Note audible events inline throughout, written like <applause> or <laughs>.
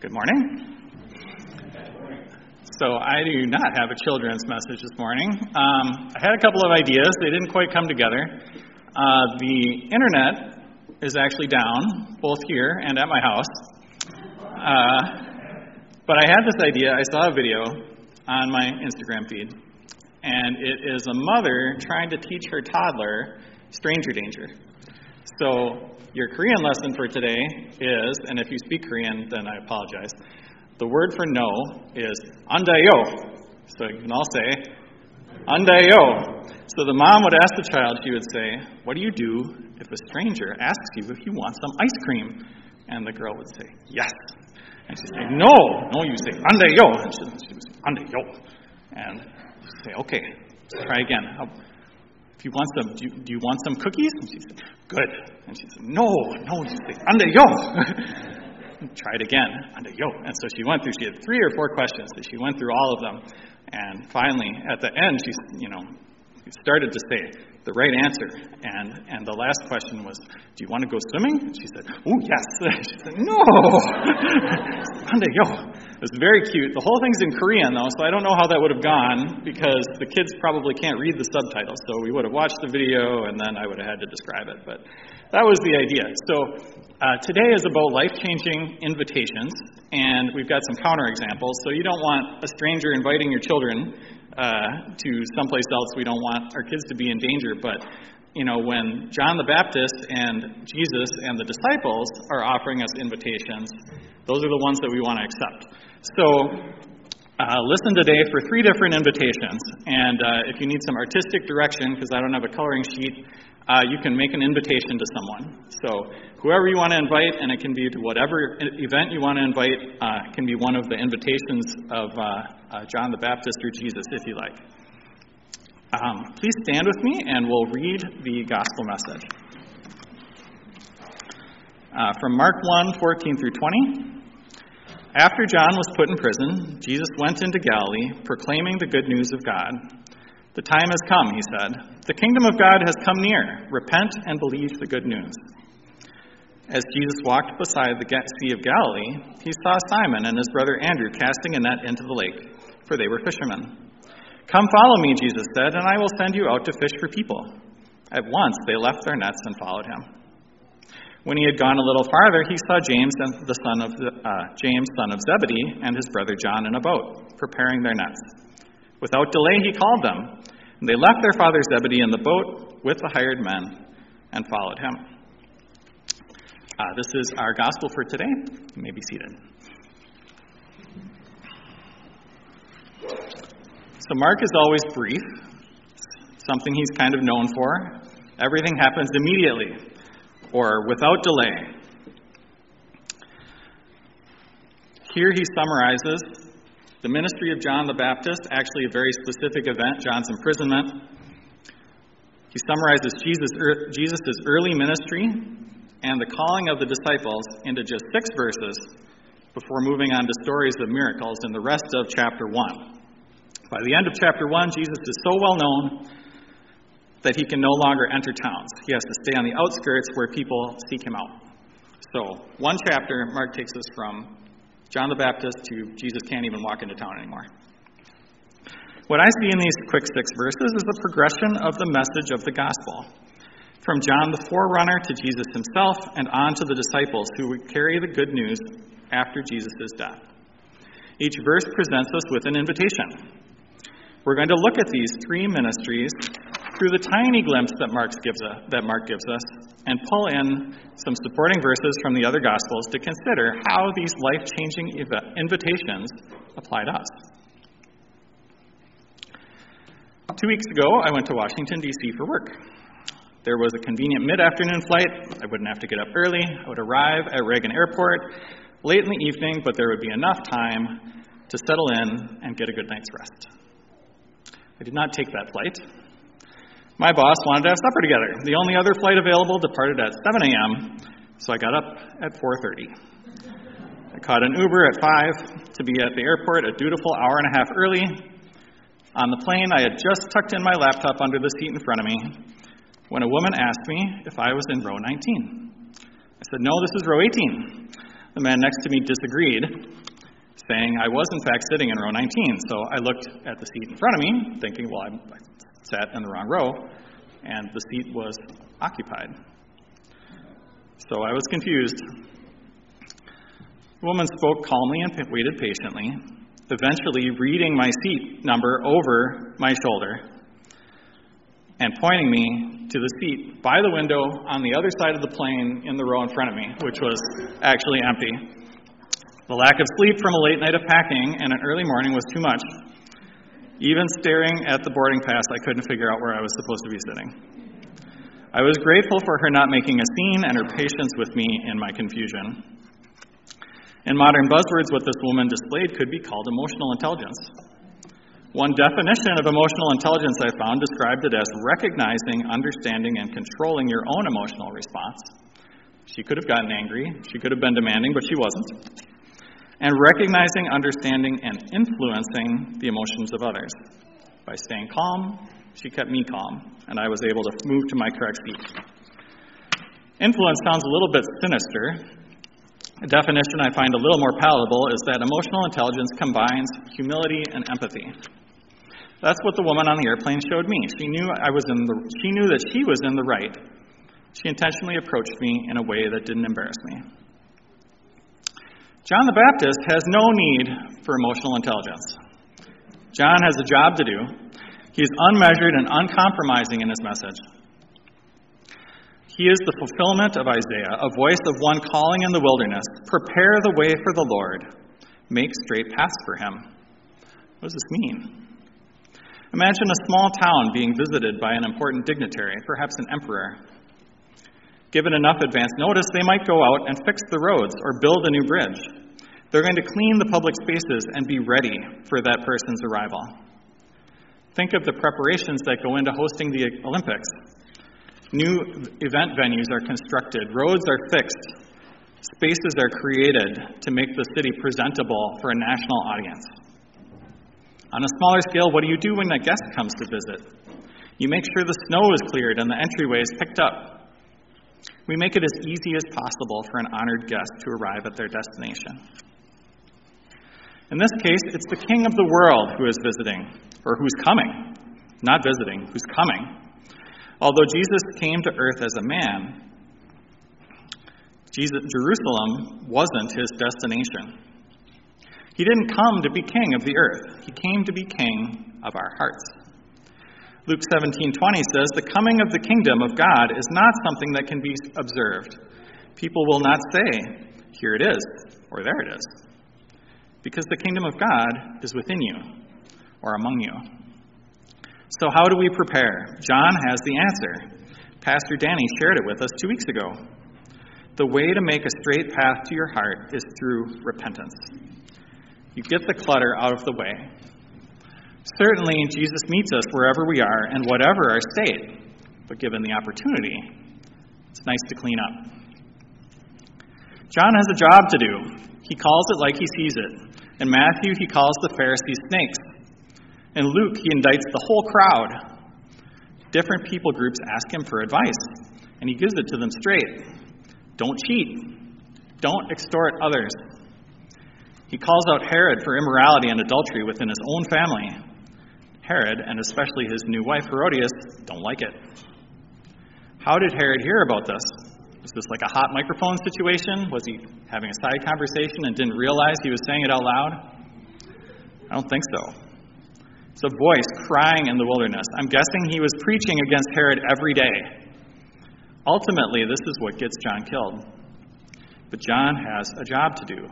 Good morning. So, I do not have a children's message this morning. Um, I had a couple of ideas, they didn't quite come together. Uh, the internet is actually down, both here and at my house. Uh, but I had this idea. I saw a video on my Instagram feed, and it is a mother trying to teach her toddler stranger danger. So, your Korean lesson for today is, and if you speak Korean, then I apologize. The word for no is andayo. So you can all say andayo. So the mom would ask the child, she would say, What do you do if a stranger asks you if you want some ice cream? And the girl would say, Yes. And she'd say, No, no, you say andayo. And she, would say, andayo. And she'd say, Okay, try again. If you want some, do you, do you want some cookies? And she said, Good. And she said, No, no. She said, Under yo. <laughs> Try it again. Under yo. And so she went through. She had three or four questions. So she went through all of them, and finally, at the end, she, you know, started to say the right answer. And, and the last question was, Do you want to go swimming? And she said, Oh, yes. <laughs> She said, No. <laughs> Ande yo. It was very cute. The whole thing's in Korean, though, so I don't know how that would have gone because the kids probably can't read the subtitles. So we would have watched the video and then I would have had to describe it. But that was the idea. So uh, today is about life changing invitations, and we've got some counterexamples. So you don't want a stranger inviting your children uh, to someplace else. We don't want our kids to be in danger. But, you know, when John the Baptist and Jesus and the disciples are offering us invitations, those are the ones that we want to accept. So, uh, listen today for three different invitations. And uh, if you need some artistic direction, because I don't have a coloring sheet, uh, you can make an invitation to someone. So, whoever you want to invite, and it can be to whatever event you want to invite, uh, can be one of the invitations of uh, uh, John the Baptist or Jesus, if you like. Um, please stand with me, and we'll read the gospel message. Uh, from Mark 1 14 through 20. After John was put in prison, Jesus went into Galilee, proclaiming the good news of God. The time has come, he said. The kingdom of God has come near. Repent and believe the good news. As Jesus walked beside the Sea of Galilee, he saw Simon and his brother Andrew casting a net into the lake, for they were fishermen. Come follow me, Jesus said, and I will send you out to fish for people. At once they left their nets and followed him. When he had gone a little farther, he saw James, and the son of uh, James, son of Zebedee, and his brother John in a boat, preparing their nets. Without delay, he called them. And they left their father Zebedee in the boat with the hired men and followed him. Uh, this is our gospel for today. You may be seated. So, Mark is always brief, something he's kind of known for. Everything happens immediately or without delay. Here he summarizes the ministry of John the Baptist, actually a very specific event, John's imprisonment. He summarizes Jesus' Jesus' early ministry and the calling of the disciples into just six verses before moving on to stories of miracles in the rest of chapter 1. By the end of chapter 1, Jesus is so well known that he can no longer enter towns. He has to stay on the outskirts where people seek him out. So, one chapter, Mark takes us from John the Baptist to Jesus can't even walk into town anymore. What I see in these quick six verses is the progression of the message of the gospel. From John the forerunner to Jesus himself and on to the disciples who would carry the good news after Jesus' death. Each verse presents us with an invitation. We're going to look at these three ministries through the tiny glimpse that, Mark gives us, that Mark gives us and pull in some supporting verses from the other Gospels to consider how these life changing invitations apply to us. Two weeks ago, I went to Washington, D.C. for work. There was a convenient mid afternoon flight. I wouldn't have to get up early. I would arrive at Reagan Airport late in the evening, but there would be enough time to settle in and get a good night's rest. I did not take that flight. My boss wanted to have supper together. The only other flight available departed at 7 a.m., so I got up at 4:30. I caught an Uber at 5 to be at the airport a dutiful hour and a half early. On the plane, I had just tucked in my laptop under the seat in front of me when a woman asked me if I was in row 19. I said, "No, this is row 18." the man next to me disagreed, saying I was in fact sitting in row 19. So I looked at the seat in front of me, thinking, well, I sat in the wrong row, and the seat was occupied. So I was confused. The woman spoke calmly and waited patiently, eventually reading my seat number over my shoulder and pointing me to the seat by the window on the other side of the plane in the row in front of me, which was actually empty. The lack of sleep from a late night of packing and an early morning was too much. Even staring at the boarding pass, I couldn't figure out where I was supposed to be sitting. I was grateful for her not making a scene and her patience with me in my confusion. In modern buzzwords, what this woman displayed could be called emotional intelligence. One definition of emotional intelligence I found described it as recognizing, understanding, and controlling your own emotional response. She could have gotten angry, she could have been demanding, but she wasn't. And recognizing, understanding, and influencing the emotions of others. By staying calm, she kept me calm, and I was able to move to my correct seat. Influence sounds a little bit sinister. A definition I find a little more palatable is that emotional intelligence combines humility and empathy. That's what the woman on the airplane showed me. She knew I was in the she knew that she was in the right. She intentionally approached me in a way that didn't embarrass me. John the Baptist has no need for emotional intelligence. John has a job to do. He's unmeasured and uncompromising in his message. He is the fulfillment of Isaiah, a voice of one calling in the wilderness Prepare the way for the Lord, make straight paths for him. What does this mean? Imagine a small town being visited by an important dignitary, perhaps an emperor. Given enough advance notice, they might go out and fix the roads or build a new bridge. They're going to clean the public spaces and be ready for that person's arrival. Think of the preparations that go into hosting the Olympics. New event venues are constructed, roads are fixed, spaces are created to make the city presentable for a national audience. On a smaller scale, what do you do when a guest comes to visit? You make sure the snow is cleared and the entryway is picked up. We make it as easy as possible for an honored guest to arrive at their destination. In this case, it's the king of the world who is visiting, or who's coming. Not visiting, who's coming. Although Jesus came to earth as a man, Jesus, Jerusalem wasn't his destination. He didn't come to be king of the earth. He came to be king of our hearts. Luke 17:20 says, "The coming of the kingdom of God is not something that can be observed. People will not say, here it is, or there it is, because the kingdom of God is within you or among you." So how do we prepare? John has the answer. Pastor Danny shared it with us 2 weeks ago. The way to make a straight path to your heart is through repentance. You get the clutter out of the way. Certainly, Jesus meets us wherever we are and whatever our state, but given the opportunity, it's nice to clean up. John has a job to do. He calls it like he sees it. In Matthew, he calls the Pharisees snakes. In Luke, he indicts the whole crowd. Different people groups ask him for advice, and he gives it to them straight. Don't cheat. Don't extort others. He calls out Herod for immorality and adultery within his own family. Herod, and especially his new wife Herodias, don't like it. How did Herod hear about this? Was this like a hot microphone situation? Was he having a side conversation and didn't realize he was saying it out loud? I don't think so. It's a voice crying in the wilderness. I'm guessing he was preaching against Herod every day. Ultimately, this is what gets John killed. But John has a job to do.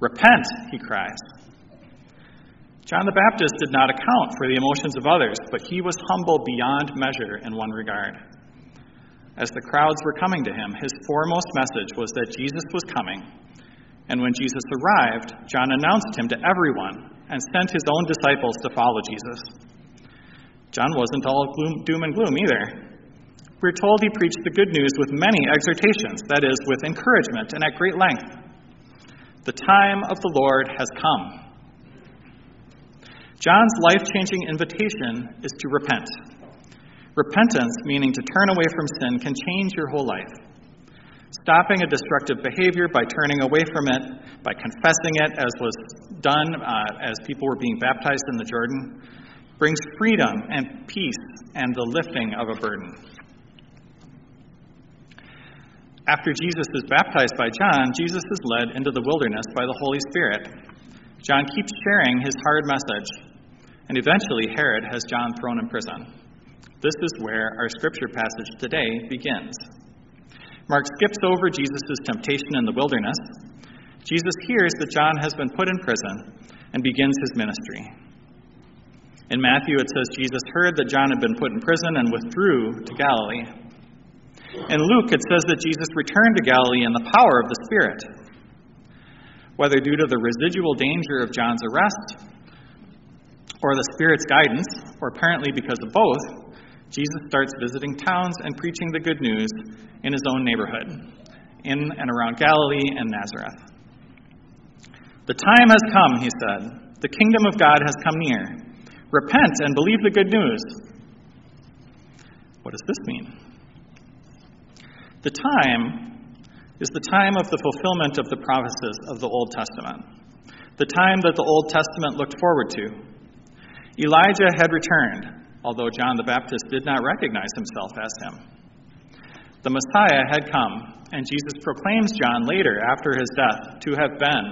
Repent, he cries. John the Baptist did not account for the emotions of others, but he was humble beyond measure in one regard. As the crowds were coming to him, his foremost message was that Jesus was coming. And when Jesus arrived, John announced him to everyone and sent his own disciples to follow Jesus. John wasn't all gloom, doom and gloom either. We're told he preached the good news with many exhortations, that is, with encouragement and at great length. The time of the Lord has come. John's life changing invitation is to repent. Repentance, meaning to turn away from sin, can change your whole life. stopping a destructive behavior by turning away from it, by confessing it, as was done uh, as people were being baptized in the Jordan, brings freedom and peace and the lifting of a burden. After Jesus is baptized by John, Jesus is led into the wilderness by the Holy Spirit. John keeps sharing his hard message, and eventually Herod has John thrown in prison. This is where our scripture passage today begins. Mark skips over Jesus' temptation in the wilderness. Jesus hears that John has been put in prison and begins his ministry. In Matthew, it says Jesus heard that John had been put in prison and withdrew to Galilee. In Luke, it says that Jesus returned to Galilee in the power of the Spirit. Whether due to the residual danger of John's arrest, or the Spirit's guidance, or apparently because of both, Jesus starts visiting towns and preaching the good news in his own neighborhood, in and around Galilee and Nazareth. The time has come, he said. The kingdom of God has come near. Repent and believe the good news. What does this mean? The time is the time of the fulfillment of the promises of the Old Testament, the time that the Old Testament looked forward to. Elijah had returned, although John the Baptist did not recognize himself as him. The Messiah had come, and Jesus proclaims John later, after his death, to have been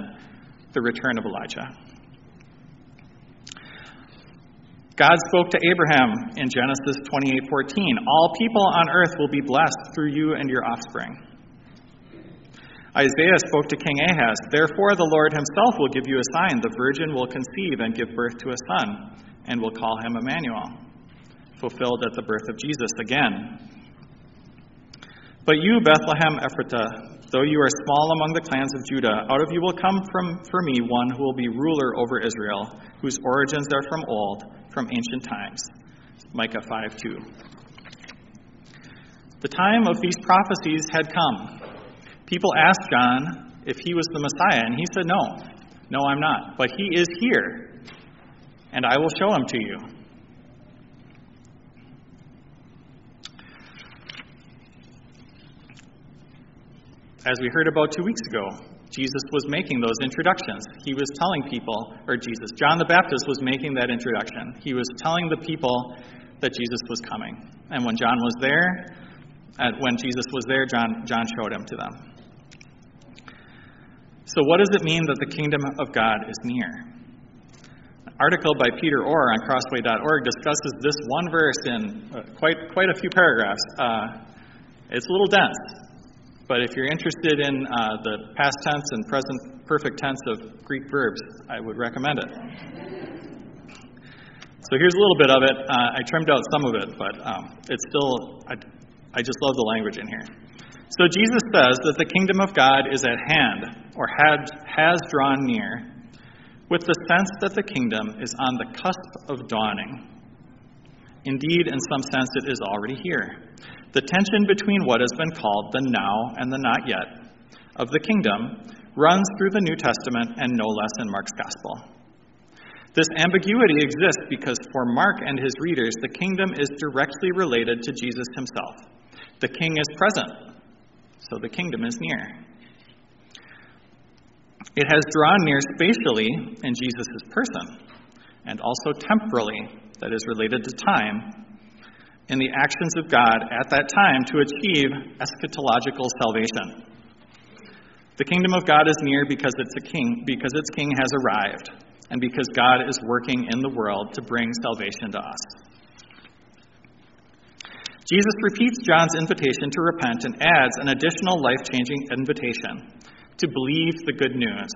the return of Elijah. God spoke to Abraham in Genesis 28:14, "All people on earth will be blessed through you and your offspring." Isaiah spoke to King Ahaz, "Therefore the Lord himself will give you a sign: the virgin will conceive and give birth to a son, and will call him Emmanuel." Fulfilled at the birth of Jesus again. But you, Bethlehem Ephrathah, though you are small among the clans of Judah, out of you will come from for me one who will be ruler over Israel, whose origins are from old from ancient times. Micah 5 2. The time of these prophecies had come. People asked John if he was the Messiah, and he said, No, no, I'm not. But he is here, and I will show him to you. As we heard about two weeks ago, Jesus was making those introductions. He was telling people, or Jesus, John the Baptist was making that introduction. He was telling the people that Jesus was coming. And when John was there, when Jesus was there, John, John showed him to them. So, what does it mean that the kingdom of God is near? Article by Peter Orr on crossway.org discusses this one verse in uh, quite, quite a few paragraphs. Uh, it's a little dense, but if you're interested in uh, the past tense and present perfect tense of Greek verbs, I would recommend it. So here's a little bit of it. Uh, I trimmed out some of it, but um, it's still, I, I just love the language in here. So Jesus says that the kingdom of God is at hand, or had, has drawn near, with the sense that the kingdom is on the cusp of dawning. Indeed, in some sense, it is already here. The tension between what has been called the now and the not yet of the kingdom runs through the New Testament and no less in Mark's gospel. This ambiguity exists because for Mark and his readers, the kingdom is directly related to Jesus himself. The king is present, so the kingdom is near. It has drawn near spatially in Jesus' person, and also temporally, that is related to time, in the actions of God at that time to achieve eschatological salvation. The kingdom of God is near because it's a king, because its king has arrived, and because God is working in the world to bring salvation to us. Jesus repeats John's invitation to repent and adds an additional life changing invitation to believe the good news.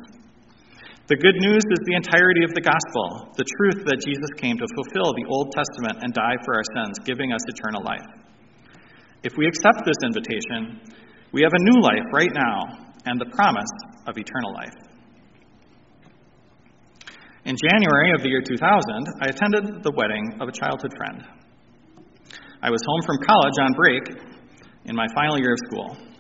The good news is the entirety of the gospel, the truth that Jesus came to fulfill the Old Testament and die for our sins, giving us eternal life. If we accept this invitation, we have a new life right now and the promise of eternal life. In January of the year 2000, I attended the wedding of a childhood friend. I was home from college on break in my final year of school.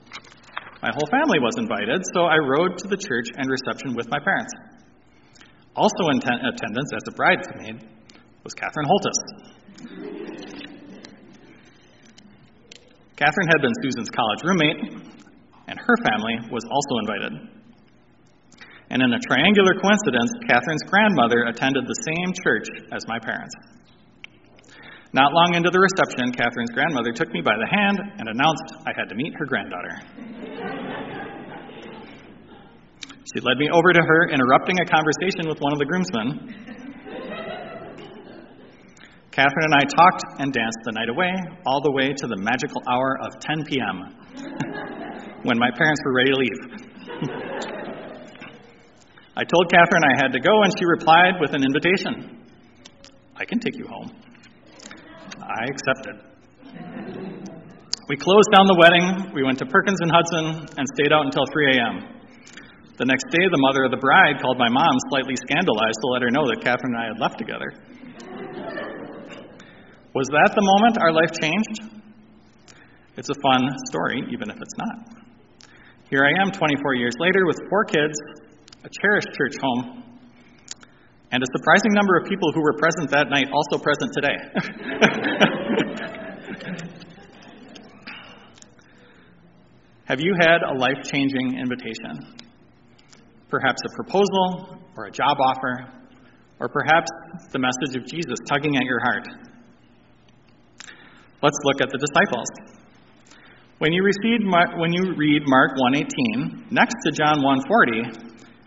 My whole family was invited, so I rode to the church and reception with my parents. Also in ten- attendance as a bridesmaid was Catherine Holtis. Catherine had been Susan's college roommate, and her family was also invited. And in a triangular coincidence, Catherine's grandmother attended the same church as my parents. Not long into the reception, Catherine's grandmother took me by the hand and announced I had to meet her granddaughter. she led me over to her, interrupting a conversation with one of the groomsmen. Catherine and I talked and danced the night away, all the way to the magical hour of 10 p.m., <laughs> when my parents were ready to leave. <laughs> I told Catherine I had to go, and she replied with an invitation I can take you home. I accepted. We closed down the wedding, we went to Perkins and Hudson, and stayed out until 3 a.m. The next day, the mother of the bride called my mom, slightly scandalized, to let her know that Catherine and I had left together. Was that the moment our life changed? It's a fun story, even if it's not. Here I am 24 years later with four kids, a cherished church home, and a surprising number of people who were present that night also present today. <laughs> Have you had a life changing invitation? Perhaps a proposal, or a job offer, or perhaps the message of Jesus tugging at your heart. Let's look at the disciples. When you, when you read Mark 1:18, next to John 1:40,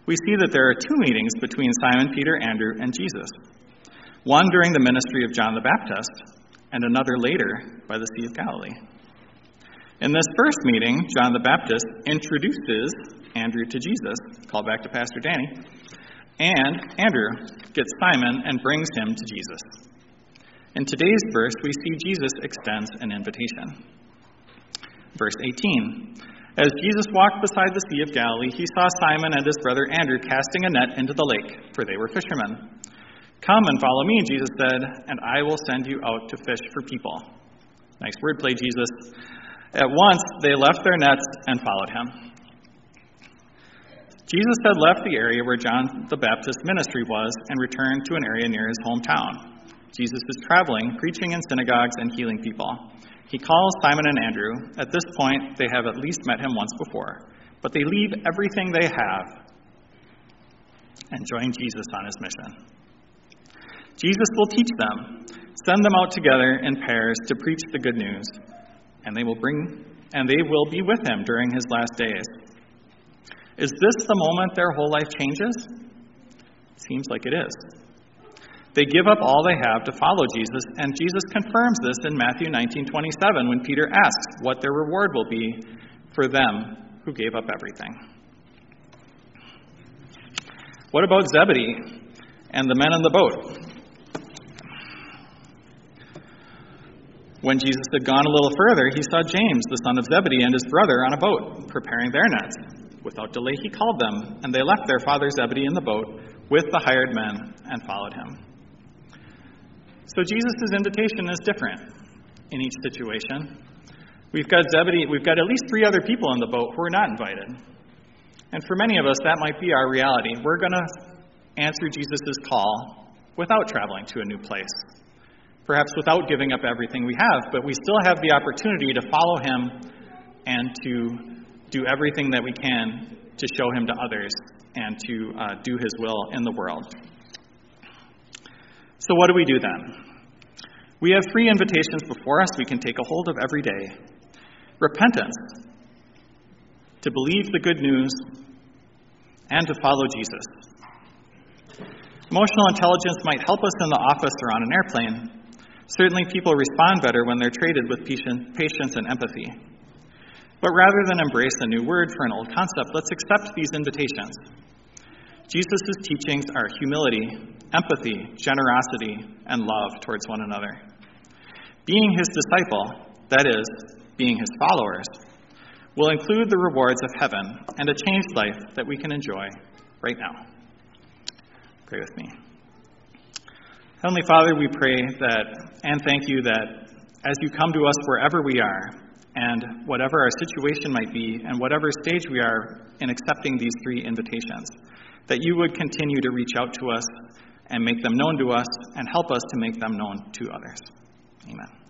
we see that there are two meetings between Simon Peter, Andrew, and Jesus one during the ministry of John the Baptist, and another later by the Sea of Galilee. In this first meeting, John the Baptist introduces Andrew to Jesus, call back to Pastor Danny, and Andrew gets Simon and brings him to Jesus. In today's verse, we see Jesus extends an invitation. Verse 18 as Jesus walked beside the Sea of Galilee, he saw Simon and his brother Andrew casting a net into the lake, for they were fishermen. Come and follow me, Jesus said, and I will send you out to fish for people. Nice wordplay, Jesus. At once they left their nets and followed him. Jesus had left the area where John the Baptist's ministry was and returned to an area near his hometown. Jesus was traveling, preaching in synagogues and healing people. He calls Simon and Andrew. At this point, they have at least met him once before, but they leave everything they have and join Jesus on his mission. Jesus will teach them, send them out together in pairs to preach the good news, and they will bring and they will be with him during his last days. Is this the moment their whole life changes? Seems like it is. They give up all they have to follow Jesus, and Jesus confirms this in Matthew 19:27 when Peter asks what their reward will be for them who gave up everything. What about Zebedee and the men in the boat? When Jesus had gone a little further, he saw James, the son of Zebedee, and his brother on a boat, preparing their nets. Without delay, he called them, and they left their father Zebedee in the boat with the hired men and followed him. So Jesus' invitation is different in each situation. We've got Zebedee, we've got at least three other people in the boat who are not invited. And for many of us, that might be our reality. We're going to answer Jesus' call without traveling to a new place. Perhaps without giving up everything we have, but we still have the opportunity to follow him and to do everything that we can to show him to others and to uh, do his will in the world. So, what do we do then? We have three invitations before us we can take a hold of every day repentance, to believe the good news, and to follow Jesus. Emotional intelligence might help us in the office or on an airplane. Certainly, people respond better when they're treated with patience and empathy. But rather than embrace a new word for an old concept, let's accept these invitations. Jesus' teachings are humility, empathy, generosity, and love towards one another. Being his disciple, that is, being his followers, will include the rewards of heaven and a changed life that we can enjoy right now. Pray with me. Heavenly Father, we pray that and thank you that as you come to us wherever we are, and whatever our situation might be, and whatever stage we are in accepting these three invitations, that you would continue to reach out to us and make them known to us and help us to make them known to others. Amen.